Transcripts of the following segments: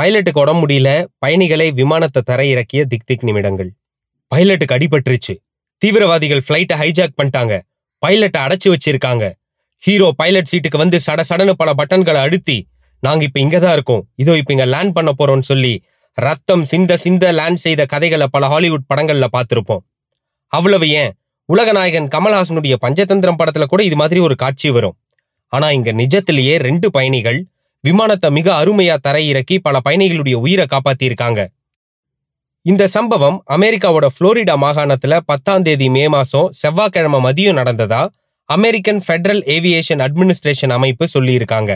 பைலட்டுக்கு உடம்பு முடியல பயணிகளை விமானத்தை தரையிறக்கிய திக் திக் நிமிடங்கள். பைலட்டுக்கு அடிபட்டுருச்சு. தீவிரவாதிகள் ஃப்ளைட்டை ஹைஜாக் பண்ணிட்டாங்க. பைலட்டை அடைச்சு வச்சிருக்காங்க. ஹீரோ பைலட் சீட்டுக்கு வந்து சட சடனு பல பட்டன்களை அழுத்தி நாங்க இப்ப இங்க தான் இருக்கோம். இதோ இப்ப இங்க லேண்ட் பண்ண போறோம்னு சொல்லி ரத்தம் சிந்த சிந்த லேண்ட் செய்த கதைகளை பல ஹாலிவுட் படங்கள்ல பார்த்திருப்போம். அவ்வளவு ஏன்? உலகநாயகன் கமல்ஹாசனுடைய பஞ்சதந்திரம் படத்துல கூட இது மாதிரி ஒரு காட்சி வரும். ஆனா இங்க நிஜத்திலேயே ரெண்டு பயணிகள் விமானத்தை மிக அருமையா தரையிறக்கி பல பயணிகளுடைய உயிரை காப்பாத்தியிருக்காங்க. இந்த சம்பவம் அமெரிக்காவோட புளோரிடா மாகாணத்துல பத்தாம் தேதி மே மாசம் செவ்வாய்க்கிழமை மதியம் நடந்ததா அமெரிக்கன் ஃபெடரல் ஏவியேஷன் அட்மினிஸ்ட்ரேஷன் அமைப்பு சொல்லியிருக்காங்க.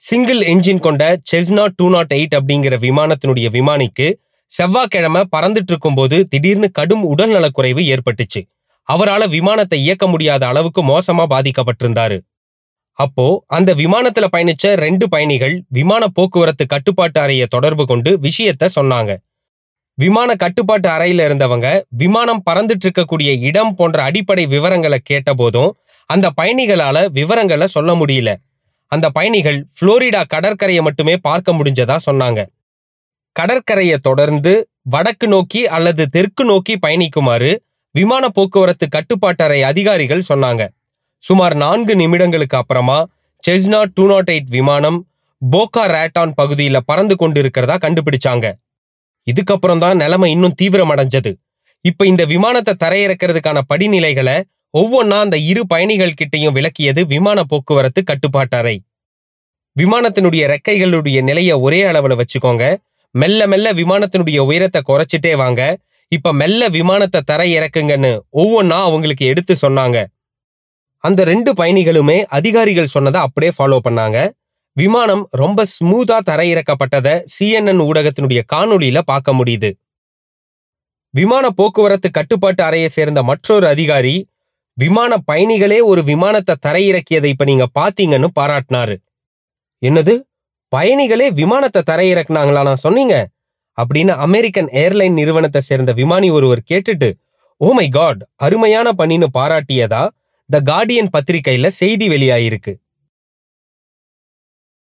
சிங்கிள் என்ஜின் கொண்ட செஸ்னா டூ நாட் எயிட் அப்படிங்கிற விமானத்தினுடைய விமானிக்கு செவ்வாய்க்கிழமை பறந்துட்டு இருக்கும்போது திடீர்னு கடும் உடல்நலக்குறைவு ஏற்பட்டுச்சு. அவரால விமானத்தை இயக்க முடியாத அளவுக்கு மோசமா பாதிக்கப்பட்டிருந்தாரு. அப்போ அந்த விமானத்துல பயணிச்ச ரெண்டு பயணிகள் விமான போக்குவரத்து கட்டுப்பாட்டு அறையை தொடர்பு கொண்டு விஷயத்த சொன்னாங்க. விமான கட்டுப்பாட்டு அறையில இருந்தவங்க விமானம் பறந்துட்டு இருக்கக்கூடிய இடம் போன்ற அடிப்படை விவரங்களை கேட்டபோதும் அந்த பயணிகளால விவரங்களை சொல்ல முடியல. அந்த பயணிகள் புளோரிடா கடற்கரையை மட்டுமே பார்க்க முடிஞ்சதா சொன்னாங்க. கடற்கரையை தொடர்ந்து வடக்கு நோக்கி அல்லது தெற்கு நோக்கி பயணிக்குமாறு விமான போக்குவரத்து கட்டுப்பாட்டறை அதிகாரிகள் சொன்னாங்க. சுமார் நான்கு நிமிடங்களுக்கு அப்புறமா செஸ்னா டூ நாட் எயிட் விமானம் போக்கா ரேட்டான் பகுதியில் பறந்து கொண்டிருக்கிறதா கண்டுபிடிச்சாங்க. இதுக்கப்புறம் தான் நிலைமை இன்னும் தீவிரமடைஞ்சது. இப்போ இந்த விமானத்தை தரையிறக்கிறதுக்கான படிநிலைகளை ஒவ்வொன்னா அந்த இரு பயணிகள் கிட்டையும் விளக்கியது விமான போக்குவரத்து கட்டுப்பாட்டறை விமானத்தினுடைய ரெக்கைகளுடைய நிலையை ஒரே அளவில் வச்சுக்கோங்க. மெல்ல மெல்ல விமானத்தினுடைய உயரத்தை குறைச்சிட்டே வாங்க. இப்ப மெல்ல விமானத்தை தரை இறக்குங்கன்னு ஒவ்வொன்னா அவங்களுக்கு எடுத்து சொன்னாங்க. அந்த ரெண்டு பயணிகளுமே அதிகாரிகள் சொன்னதை அப்படியே ஃபாலோ பண்ணாங்க. விமானம் ரொம்ப ஸ்மூத்தா தரையிறக்கப்பட்டதை சிஎன்என் ஊடகத்தினுடைய காணொளியில பார்க்க முடியுது. விமான போக்குவரத்து கட்டுப்பாட்டு அறையை சேர்ந்த மற்றொரு அதிகாரி விமான பயணிகளே ஒரு விமானத்தை தரையிறக்கியதை இப்ப நீங்க பாத்தீங்கன்னு பாராட்டினாரு. என்னது? பயணிகளே விமானத்தை தரையிறக்குனாங்களா நான் சொன்னீங்க? அப்படின்னு அமெரிக்கன் ஏர்லைன் நிறுவனத்தை சேர்ந்த விமானி ஒருவர் கேட்டுட்டு ஓ மை காட் அருமையான பணின்னு பாராட்டியதா? த கார்டியன் பத்திரிகையில செய்தி வெளியாயிருக்கு.